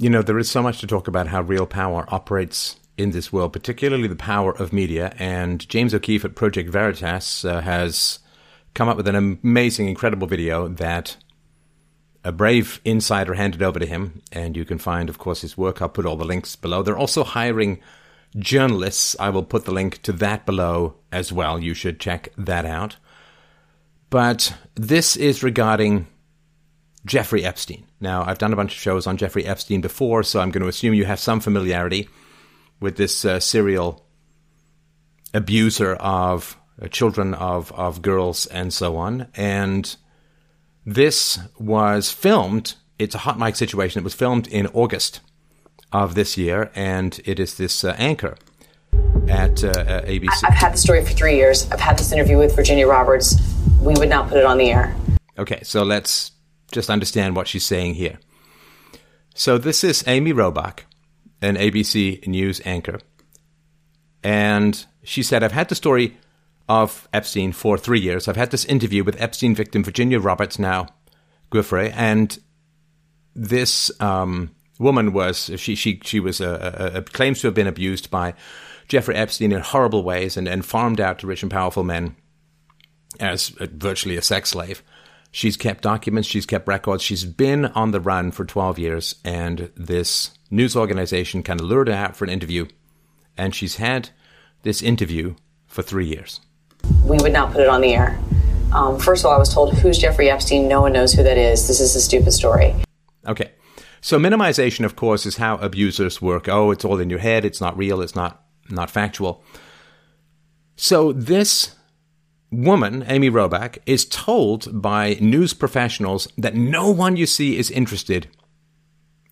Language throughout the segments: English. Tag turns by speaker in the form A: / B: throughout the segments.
A: you know, there is so much to talk about how real power operates in this world, particularly the power of media. And James O'Keefe at Project Veritas uh, has come up with an amazing, incredible video that a brave insider handed over to him. And you can find, of course, his work. I'll put all the links below. They're also hiring journalists. I will put the link to that below as well. You should check that out. But this is regarding Jeffrey Epstein. Now, I've done a bunch of shows on Jeffrey Epstein before, so I'm going to assume you have some familiarity with this uh, serial abuser of uh, children, of, of girls, and so on. And this was filmed, it's a hot mic situation. It was filmed in August of this year, and it is this uh, anchor at uh, uh ABC.
B: I've had the story for three years. I've had this interview with Virginia Roberts. We would not put it on the air.
A: Okay, so let's just understand what she's saying here. So this is Amy Robach, an ABC News anchor. And she said, I've had the story of Epstein for three years. I've had this interview with Epstein victim Virginia Roberts now, Giuffre, and this um, woman was she she she was a, a, a, claims to have been abused by Jeffrey Epstein in horrible ways and, and farmed out to rich and powerful men as a, virtually a sex slave. She's kept documents, she's kept records, she's been on the run for 12 years, and this news organization kind of lured her out for an interview, and she's had this interview for three years.
B: We would not put it on the air. Um, first of all, I was told, Who's Jeffrey Epstein? No one knows who that is. This is a stupid story.
A: Okay. So minimization, of course, is how abusers work. Oh, it's all in your head. It's not real. It's not not factual. So this woman, Amy Robach, is told by news professionals that no one you see is interested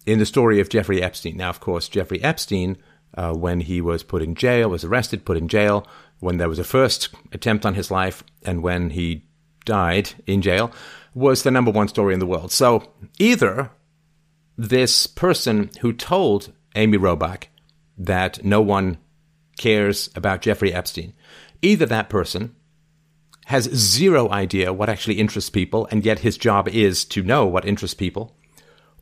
A: in the story of Jeffrey Epstein. Now, of course, Jeffrey Epstein, uh, when he was put in jail, was arrested, put in jail, when there was a first attempt on his life, and when he died in jail, was the number one story in the world. So either this person who told Amy Robach that no one cares about Jeffrey Epstein, either that person has zero idea what actually interests people, and yet his job is to know what interests people,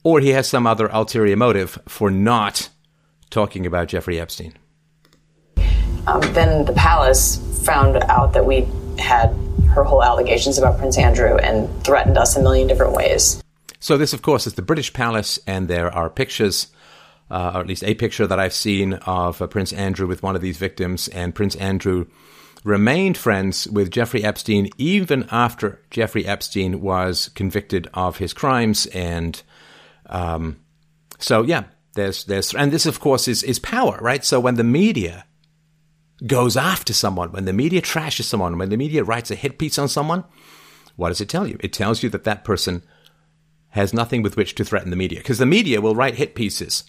A: or he has some other ulterior motive for not talking about Jeffrey Epstein.
B: Um, then the palace found out that we had her whole allegations about Prince Andrew and threatened us a million different ways.
A: So, this, of course, is the British palace, and there are pictures, uh, or at least a picture that I've seen of uh, Prince Andrew with one of these victims, and Prince Andrew remained friends with Jeffrey Epstein even after Jeffrey Epstein was convicted of his crimes. And um, so, yeah, there's there's and this, of course, is is power, right? So when the media goes after someone, when the media trashes someone, when the media writes a hit piece on someone, what does it tell you? It tells you that that person has nothing with which to threaten the media because the media will write hit pieces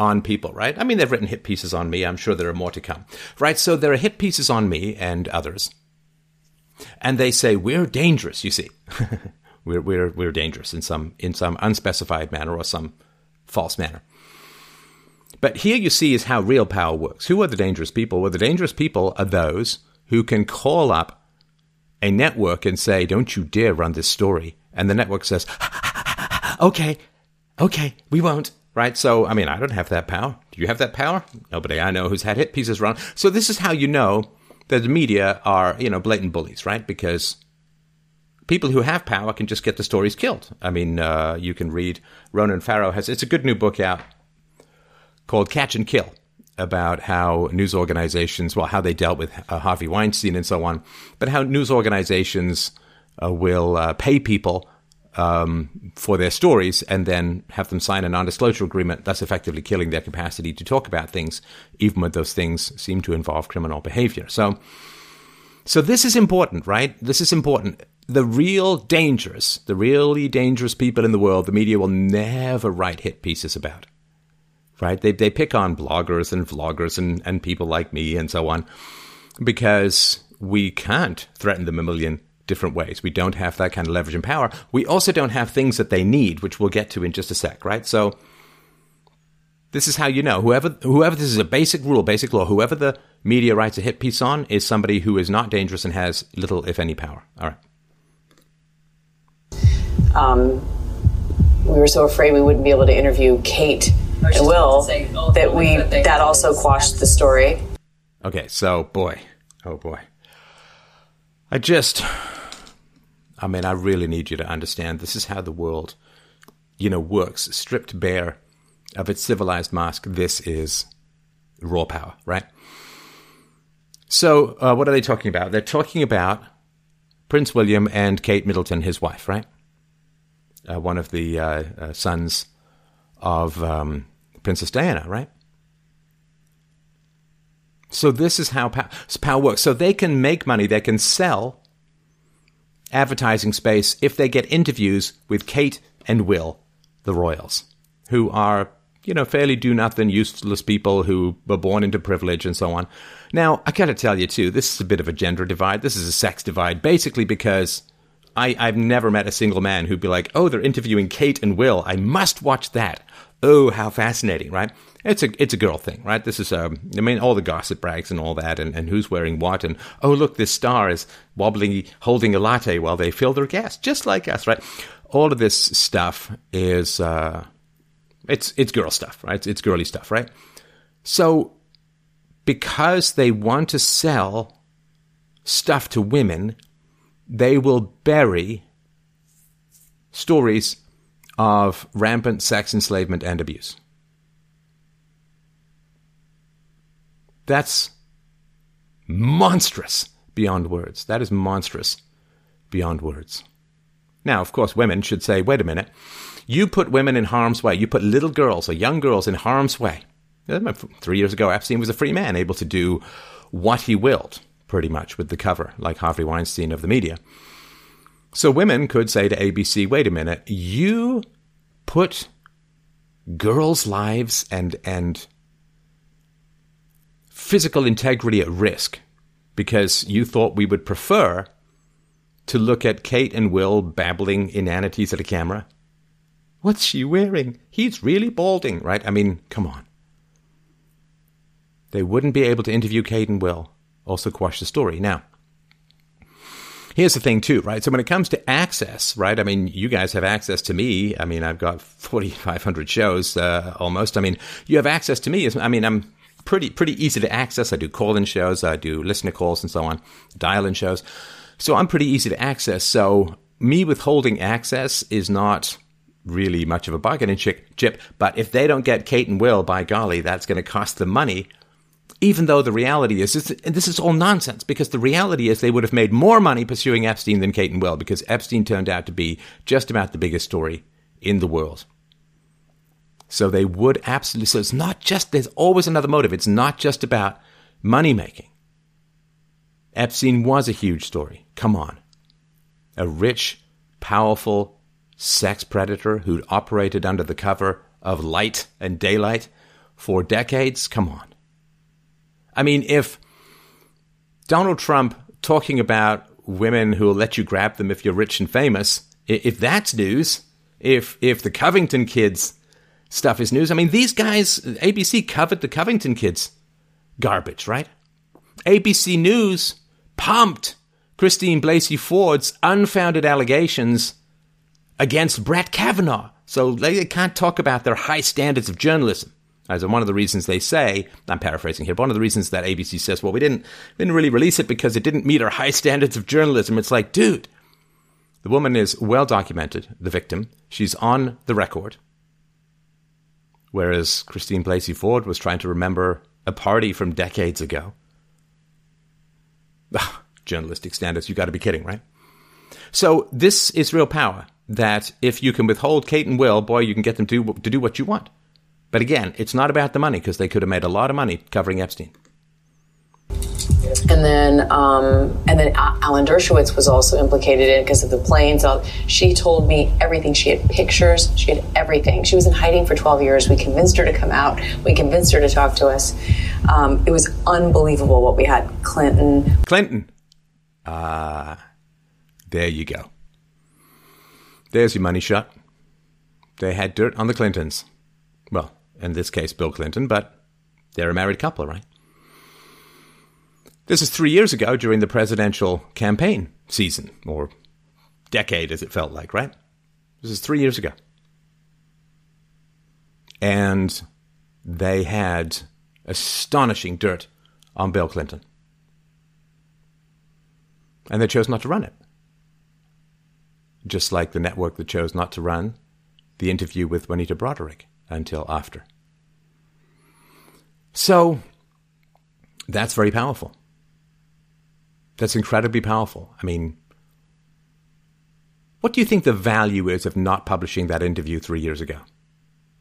A: on people, right? I mean, they've written hit pieces on me. I'm sure there are more to come, right? So there are hit pieces on me and others. And they say, we're dangerous, you see. we're, we're, we're dangerous in some, in some unspecified manner or some false manner. But here you see is how real power works. Who are the dangerous people? Well, the dangerous people are those who can call up a network and say, don't you dare run this story. And the network says, okay, okay, we won't right? So, I mean, I don't have that power. Do you have that power? Nobody I know who's had hit pieces run. So this is how you know that the media are, you know, blatant bullies, right? Because people who have power can just get the stories killed. I mean, uh, you can read Ronan Farrow has, it's a good new book out called Catch and Kill about how news organizations, well, how they dealt with uh, Harvey Weinstein and so on, but how news organizations uh, will uh, pay people um, for their stories and then have them sign a non disclosure agreement, thus effectively killing their capacity to talk about things, even when those things seem to involve criminal behavior. So, so this is important, right? This is important. The real dangerous, the really dangerous people in the world, the media will never write hit pieces about. Right? They, they pick on bloggers and vloggers and, and people like me and so on because we can't threaten them a million different ways. We don't have that kind of leverage and power. We also don't have things that they need, which we'll get to in just a sec, right? So this is how you know whoever whoever this is a basic rule, basic law. Whoever the media writes a hit piece on is somebody who is not dangerous and has little, if any, power. All right.
B: Um, we were so afraid we wouldn't be able to interview Kate and Will that we that also quashed the story.
A: Okay, so boy, oh boy. I just I mean, I really need you to understand this is how the world you know works, stripped bare of its civilized mask. This is raw power, right? So, uh, what are they talking about? They're talking about Prince William and Kate Middleton, his wife, right? Uh, one of the uh, uh sons of um, Princess Diana, right? So this is how power works. So they can make money, they can sell advertising space if they get interviews with Kate and Will, the royals, who are, you know, fairly do nothing, useless people who were born into privilege and so on. Now, I gotta tell you too, this is a bit of a gender divide. This is a sex divide, basically because I, I've never met a single man who'd be like, oh, they're interviewing Kate and Will. I must watch that. Oh, how fascinating, right? It's a it's a girl thing, right? This is um, I mean, all the gossip brags and all that, and, and who's wearing what, and oh look, this star is wobbling, holding a latte while they fill their gas, just like us, right? All of this stuff is uh, it's it's girl stuff, right? It's, it's girly stuff, right? So because they want to sell stuff to women, they will bury stories of rampant sex enslavement and abuse. That's monstrous beyond words. That is monstrous beyond words. Now, of course, women should say, wait a minute, you put women in harm's way. You put little girls or young girls in harm's way. Three years ago, Epstein was a free man, able to do what he willed, pretty much, with the cover, like Harvey Weinstein of the media. So women could say to ABC, wait a minute, you put girls' lives and, and physical integrity at risk because you thought we would prefer to look at Kate and Will babbling inanities at a camera? What's she wearing? He's really balding, right? I mean, come on. They wouldn't be able to interview Kate and Will, also quash the story. Now, here's the thing, too, right? So when it comes to access, right? I mean, you guys have access to me. I mean, I've got 4,500 shows uh, almost. I mean, you have access to me. I mean, I'm pretty pretty easy to access. I do call-in shows, I do listener calls and so on, dial-in shows. So I'm pretty easy to access. So me withholding access is not really much of a bargaining chip. But if they don't get Kate and Will, by golly, that's going to cost them money. Even though the reality is, and this is all nonsense, because the reality is they would have made more money pursuing Epstein than Kate and Will, because Epstein turned out to be just about the biggest story in the world. So they would absolutely. So it's not just, there's always another motive. It's not just about money making. Epstein was a huge story. Come on. A rich, powerful sex predator who'd operated under the cover of light and daylight for decades. Come on. I mean, if Donald Trump talking about women who will let you grab them if you're rich and famous, if that's news, if if the Covington kids stuff is news. I mean, these guys, ABC covered the Covington kids garbage, right? ABC News pumped Christine Blasey Ford's unfounded allegations against Brett Kavanaugh. So they can't talk about their high standards of journalism. As one of the reasons they say, I'm paraphrasing here, but one of the reasons that ABC says, well, we didn't, we didn't really release it because it didn't meet our high standards of journalism. It's like, dude, the woman is well documented, the victim. She's on the record whereas Christine Blasey Ford was trying to remember a party from decades ago. Ugh, journalistic standards, you got to be kidding, right? So this is real power. That if you can withhold Kate and Will, boy, you can get them to, to do what you want. But again, it's not about the money because they could have made a lot of money covering Epstein
B: and then um, and then Alan Dershowitz was also implicated in it because of the planes. She told me everything. She had pictures. She had everything. She was in hiding for 12 years. We convinced her to come out. We convinced her to talk to us. Um, it was unbelievable what we had. Clinton.
A: Clinton. Ah, uh, there you go. There's your money shot. They had dirt on the Clintons. Well, in this case, Bill Clinton, but they're a married couple, right? This is three years ago during the presidential campaign season, or decade as it felt like, right? This is three years ago. and they had astonishing dirt on Bill Clinton. And they chose not to run it. Just like the network that chose not to run the interview with Juanita Broaddrick until after. So that's very powerful. That's incredibly powerful. I mean, what do you think the value is of not publishing that interview three years ago?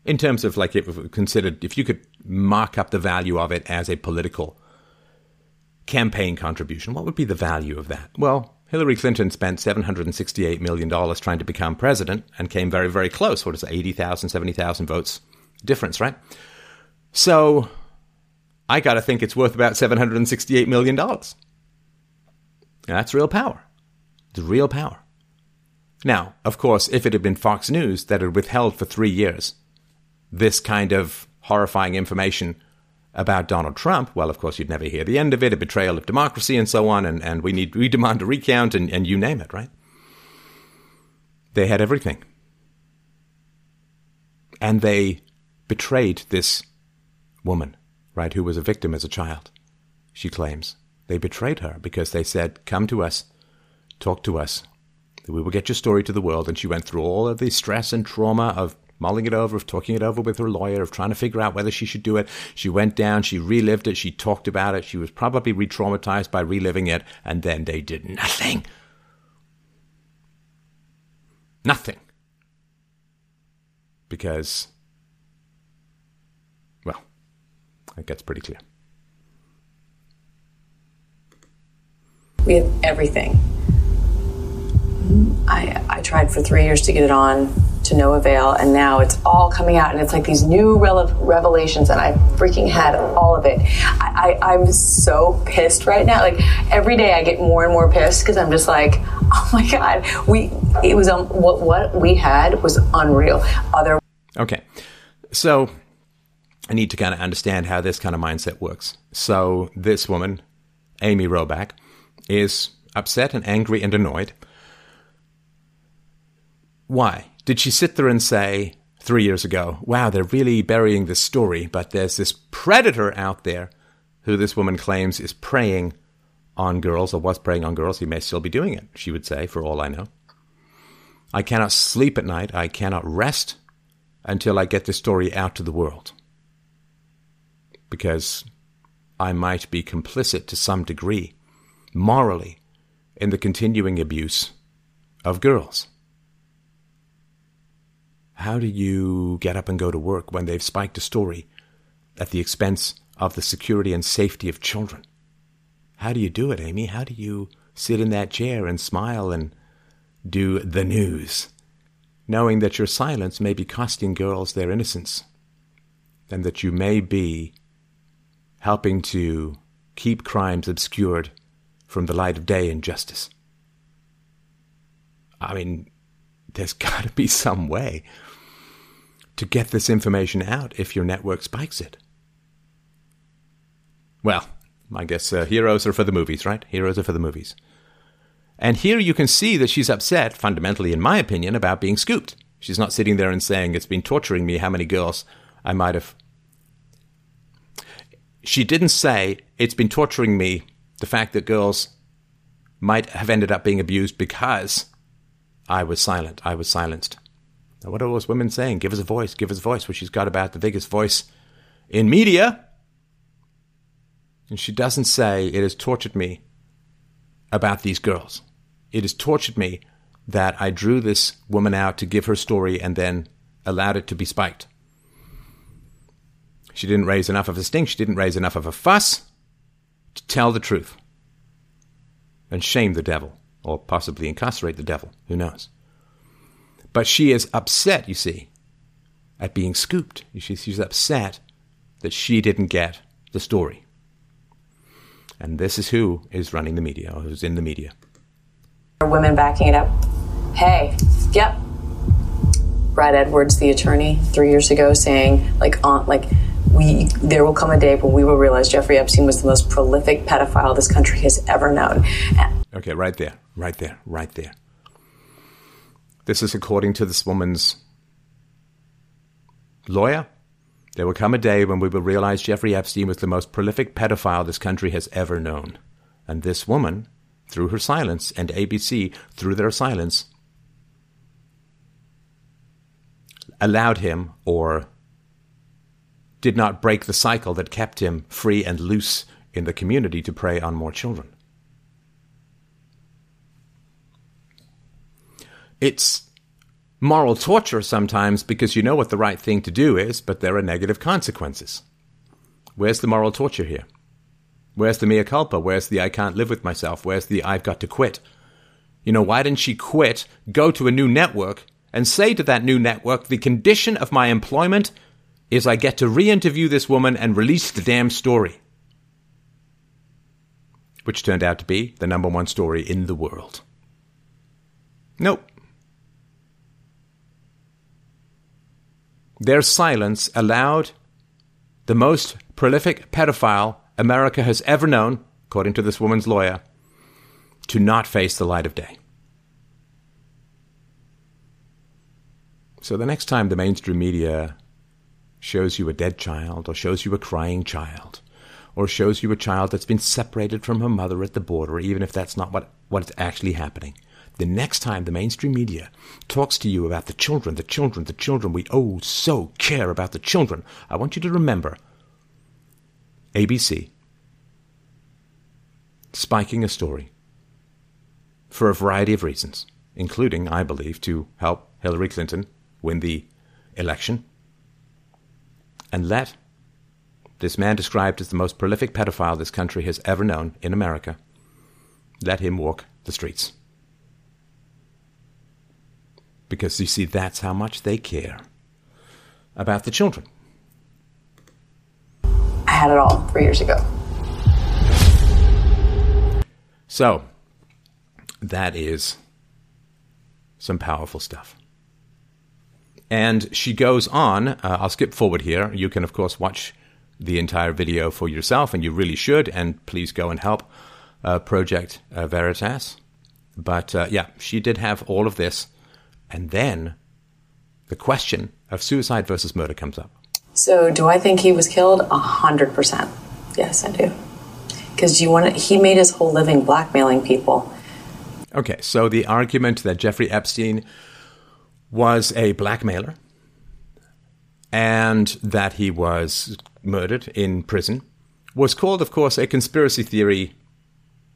A: In terms of like, if considered, if you could mark up the value of it as a political campaign contribution, what would be the value of that? Well, Hillary Clinton spent $768 million trying to become president and came very, very close. What is it, 80,000, 70,000 votes difference, right? So I got to think it's worth about $768 million. That's real power. It's real power. Now, of course, if it had been Fox News that had withheld for three years this kind of horrifying information about Donald Trump, well, of course, you'd never hear the end of it, a betrayal of democracy and so on, and, and we need we demand a recount and, and you name it, right? They had everything. And they betrayed this woman, right, who was a victim as a child, she claims. They betrayed her because they said, Come to us, talk to us. We will get your story to the world. And she went through all of the stress and trauma of mulling it over, of talking it over with her lawyer, of trying to figure out whether she should do it. She went down, she relived it, she talked about it. She was probably re traumatized by reliving it. And then they did nothing. Nothing. Because, well, it gets pretty clear.
B: We had everything. I, I tried for three years to get it on to no avail, and now it's all coming out, and it's like these new revelations, and I freaking had all of it. I, I, I'm so pissed right now. Like every day, I get more and more pissed because I'm just like, oh my god, we it was um, what what we had was unreal. Other
A: okay, so I need to kind of understand how this kind of mindset works. So this woman, Amy Robach is upset and angry and annoyed. Why? Did she sit there and say three years ago, wow, they're really burying this story, but there's this predator out there who this woman claims is preying on girls or was preying on girls. He may still be doing it, she would say, for all I know. I cannot sleep at night. I cannot rest until I get this story out to the world. Because I might be complicit to some degree morally in the continuing abuse of girls. How do you get up and go to work when they've spiked a story at the expense of the security and safety of children? How do you do it, Amy? How do you sit in that chair and smile and do the news, knowing that your silence may be costing girls their innocence and that you may be helping to keep crimes obscured from the light of day and justice. I mean, there's got to be some way to get this information out if your network spikes it. Well, I guess uh, heroes are for the movies, right? Heroes are for the movies. And here you can see that she's upset, fundamentally, in my opinion, about being scooped. She's not sitting there and saying, It's been torturing me how many girls I might have. She didn't say, It's been torturing me the fact that girls might have ended up being abused because I was silent. I was silenced. Now, what are those women saying? Give us a voice. Give us a voice. Well, she's got about the biggest voice in media. And she doesn't say, It has tortured me about these girls. It has tortured me that I drew this woman out to give her story and then allowed it to be spiked. She didn't raise enough of a stink. She didn't raise enough of a fuss to tell the truth and shame the devil, or possibly incarcerate the devil. Who knows? But she is upset, you see, at being scooped. She's upset that she didn't get the story. And this is who is running the media, or who's in the media.
B: Women backing it up. Hey, yep. Brad Edwards, the attorney, three years ago, saying like, on like we there will come a day when we will realize Jeffrey Epstein was the most prolific pedophile this country has ever known.
A: Okay, right there, right there, right there. This is according to this woman's lawyer, There will come a day when we will realize Jeffrey Epstein was the most prolific pedophile this country has ever known. And this woman, through her silence, and ABC, through their silence, allowed him or did not break the cycle that kept him free and loose in the community to prey on more children. It's moral torture sometimes because you know what the right thing to do is, but there are negative consequences. Where's the moral torture here? Where's the mea culpa? Where's the I can't live with myself? Where's the I've got to quit? You know, why didn't she quit, go to a new network, and say to that new network, the condition of my employment is I get to re interview this woman and release the damn story? Which turned out to be the number one story in the world. Nope. Their silence allowed the most prolific pedophile America has ever known, according to this woman's lawyer, to not face the light of day. So the next time the mainstream media shows you a dead child, or shows you a crying child, or shows you a child that's been separated from her mother at the border, even if that's not what, what's actually happening, the next time the mainstream media talks to you about the children, the children, the children, we oh so care about the children, I want you to remember ABC spiking a story for a variety of reasons, including, I believe, to help Hillary Clinton win the election and let this man described as the most prolific pedophile this country has ever known in America, let him walk the streets because you see, that's how much they care about the children.
B: I had it all three years ago.
A: So, that is some powerful stuff. And she goes on, uh, I'll skip forward here. You can, of course, watch the entire video for yourself, and you really should. And please go and help uh, Project uh, Veritas. But uh, yeah, she did have all of this and then the question of suicide versus murder comes up.
B: So, do I think he was killed? A hundred percent. Yes, I do. Because you want to, he made his whole living blackmailing people.
A: Okay, so the argument that Jeffrey Epstein was a blackmailer and that he was murdered in prison was called, of course, a conspiracy theory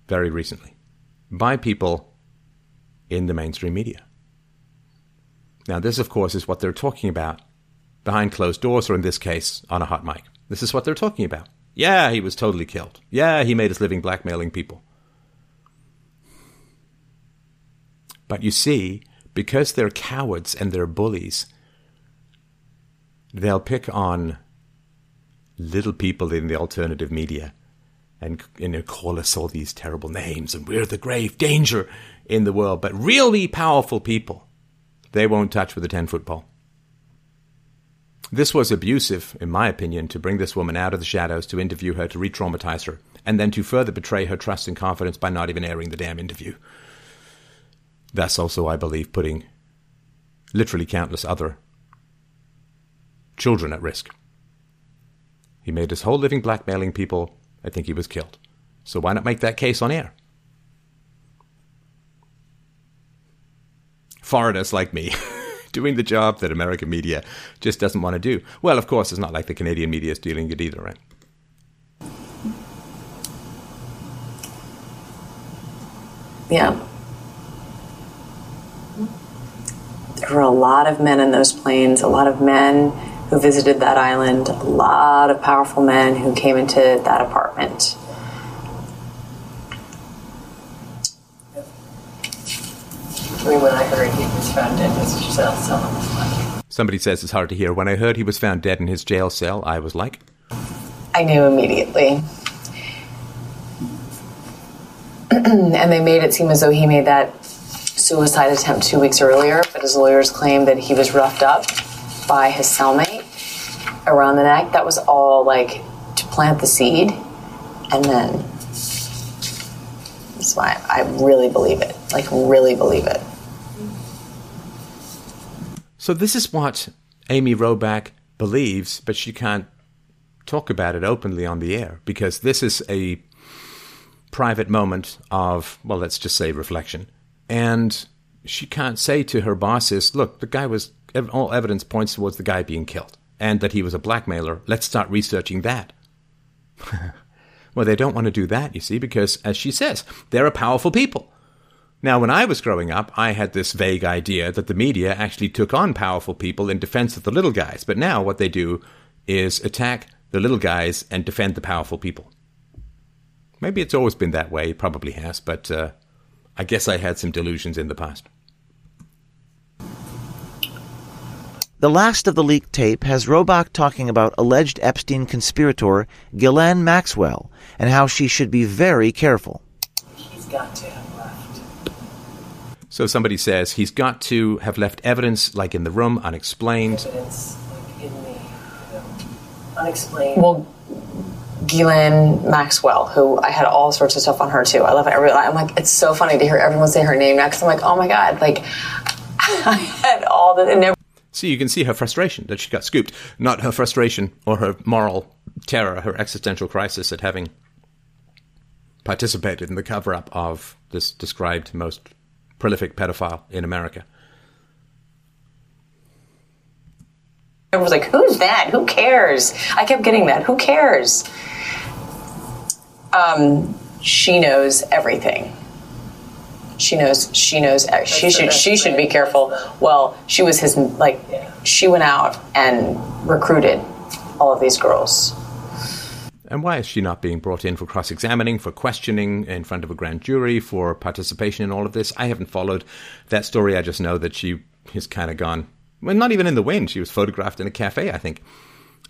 A: very recently by people in the mainstream media. Now, this, of course, is what they're talking about behind closed doors, or in this case, on a hot mic. This is what they're talking about. Yeah, he was totally killed. Yeah, he made his living blackmailing people. But you see, because they're cowards and they're bullies, they'll pick on little people in the alternative media and know, call us all these terrible names and we're the grave danger in the world. But really powerful people they won't touch with a 10 foot pole. This was abusive, in my opinion, to bring this woman out of the shadows, to interview her, to re traumatize her, and then to further betray her trust and confidence by not even airing the damn interview. That's also, I believe, putting literally countless other children at risk. He made his whole living blackmailing people. I think he was killed. So why not make that case on air? foreigners like me doing the job that American media just doesn't want to do. Well, of course, it's not like the Canadian media is doing it either, right?
B: Yeah. There were a lot of men in those planes, a lot of men who visited that island, a lot of powerful men who came into that apartment. when I heard he was found dead in his jail cell, I was like.
A: Somebody says it's hard to hear. When I heard he was found dead in his jail cell, I was like.
B: I knew immediately. and they made it seem as though he made that suicide attempt two weeks earlier, but his lawyers claimed that he was roughed up by his cellmate around the neck. That was all like to plant the seed, and then that's why I really believe it. Like, really believe it.
A: So this is what Amy Robach believes, but she can't talk about it openly on the air because this is a private moment of, well, let's just say reflection. And she can't say to her bosses, look, the guy was, all evidence points towards the guy being killed and that he was a blackmailer. Let's start researching that. well, they don't want to do that, you see, because as she says, they're a powerful people. Now, when I was growing up, I had this vague idea that the media actually took on powerful people in defense of the little guys. But now what they do is attack the little guys and defend the powerful people. Maybe it's always been that way, probably has, but uh, I guess I had some delusions in the past.
C: The last of the leaked tape has Robach talking about alleged Epstein conspirator Ghislaine Maxwell and how she should be very careful.
B: He's got to have left.
A: So somebody says he's got to have left evidence, like in the room, unexplained.
B: Evidence, like in the you know, unexplained. Well, Ghislaine Maxwell, who I had all sorts of stuff on her too. I love it. I'm like, it's so funny to hear everyone say her name now because I'm like, oh my god, like I had all the. Never-
A: See, you can see her frustration that she got scooped, not her frustration or her moral terror, her existential crisis at having participated in the cover up of this described most prolific pedophile in America.
B: Everyone was like, who's that? Who cares? I kept getting that. Who cares? Um, she knows everything. She knows. She knows. She should. She should be careful. Well, she was his. Like, she went out and recruited all of these girls.
A: And why is she not being brought in for cross examining, for questioning in front of a grand jury, for participation in all of this? I haven't followed that story. I just know that she has kind of gone, well, not even in the wind. She was photographed in a cafe, I think.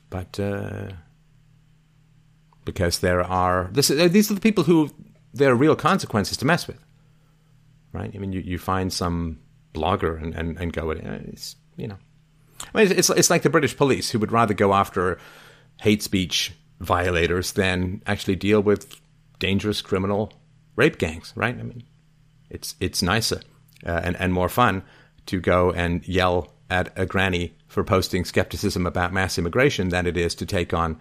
A: But uh, because there are, this, uh, these are the people who there are real consequences to mess with. Right? I mean, you, you find some blogger and, and, and go, it's, you know. I mean, it's, it's like the British police who would rather go after hate speech violators than actually deal with dangerous criminal rape gangs, right? I mean, it's it's nicer uh, and and more fun to go and yell at a granny for posting skepticism about mass immigration than it is to take on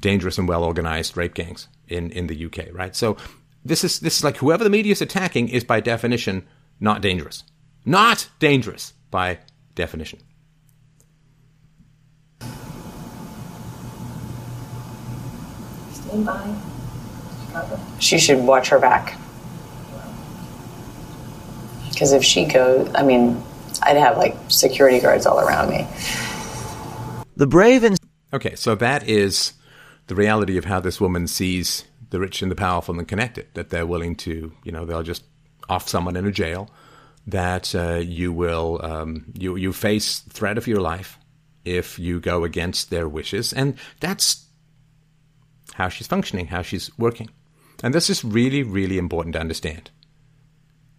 A: dangerous and well organized rape gangs in in the UK, right? So this is this is like whoever the media is attacking is by definition not dangerous, not dangerous by definition.
B: by She should watch her back. Because if she goes, I mean, I'd have like security guards all around me.
C: The brave and.
A: Okay, so that is the reality of how this woman sees the rich and the powerful and the connected, that they're willing to, you know, they'll just off someone in a jail, that uh, you will, um, you, you face threat of your life if you go against their wishes. And that's how she's functioning, how she's working. And this is really, really important to understand.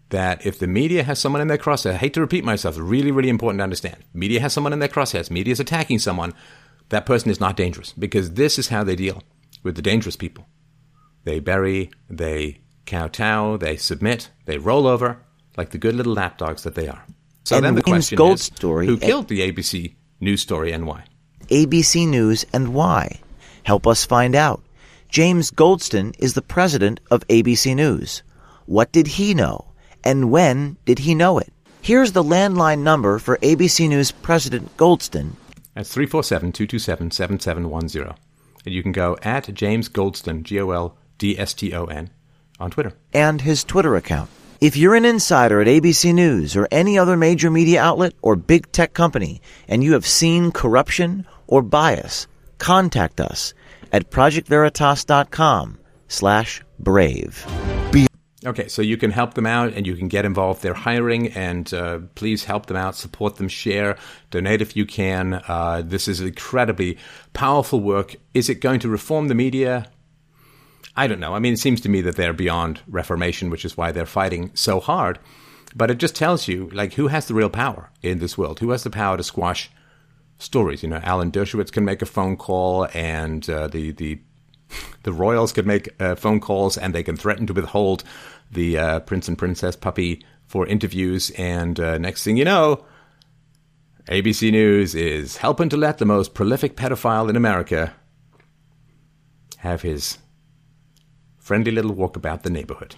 A: That if the media has someone in their crosshair, I hate to repeat myself, really, really important to understand. Media has someone in their crosshairs, media is attacking someone, that person is not dangerous because this is how they deal with the dangerous people. They bury, they kowtow, they submit, they roll over like the good little lapdogs that they are. So
C: and
A: then the question
C: Gold
A: is,
C: story,
A: who killed the ABC news story and why?
C: ABC News and why? Help us find out. James Goldston is the president of ABC News. What did he know? And when did he know it? Here's the landline number for ABC News President Goldston.
A: That's 347 227 7710. And you can go at James Goldston, G O L D S T O N, on Twitter.
C: And his Twitter account. If you're an insider at ABC News or any other major media outlet or big tech company and you have seen corruption or bias, contact us at projectveritas.com slash brave.
A: Okay, so you can help them out and you can get involved. They're hiring and uh, please help them out, support them, share, donate if you can. Uh, this is incredibly powerful work. Is it going to reform the media? I don't know. I mean, it seems to me that they're beyond reformation, which is why they're fighting so hard. But it just tells you, like, who has the real power in this world? Who has the power to squash stories. You know, Alan Dershowitz can make a phone call, and uh, the the the royals could make uh, phone calls, and they can threaten to withhold the uh, prince and princess puppy for interviews. And uh, next thing you know, ABC News is helping to let the most prolific pedophile in America have his friendly little walk about the neighborhood.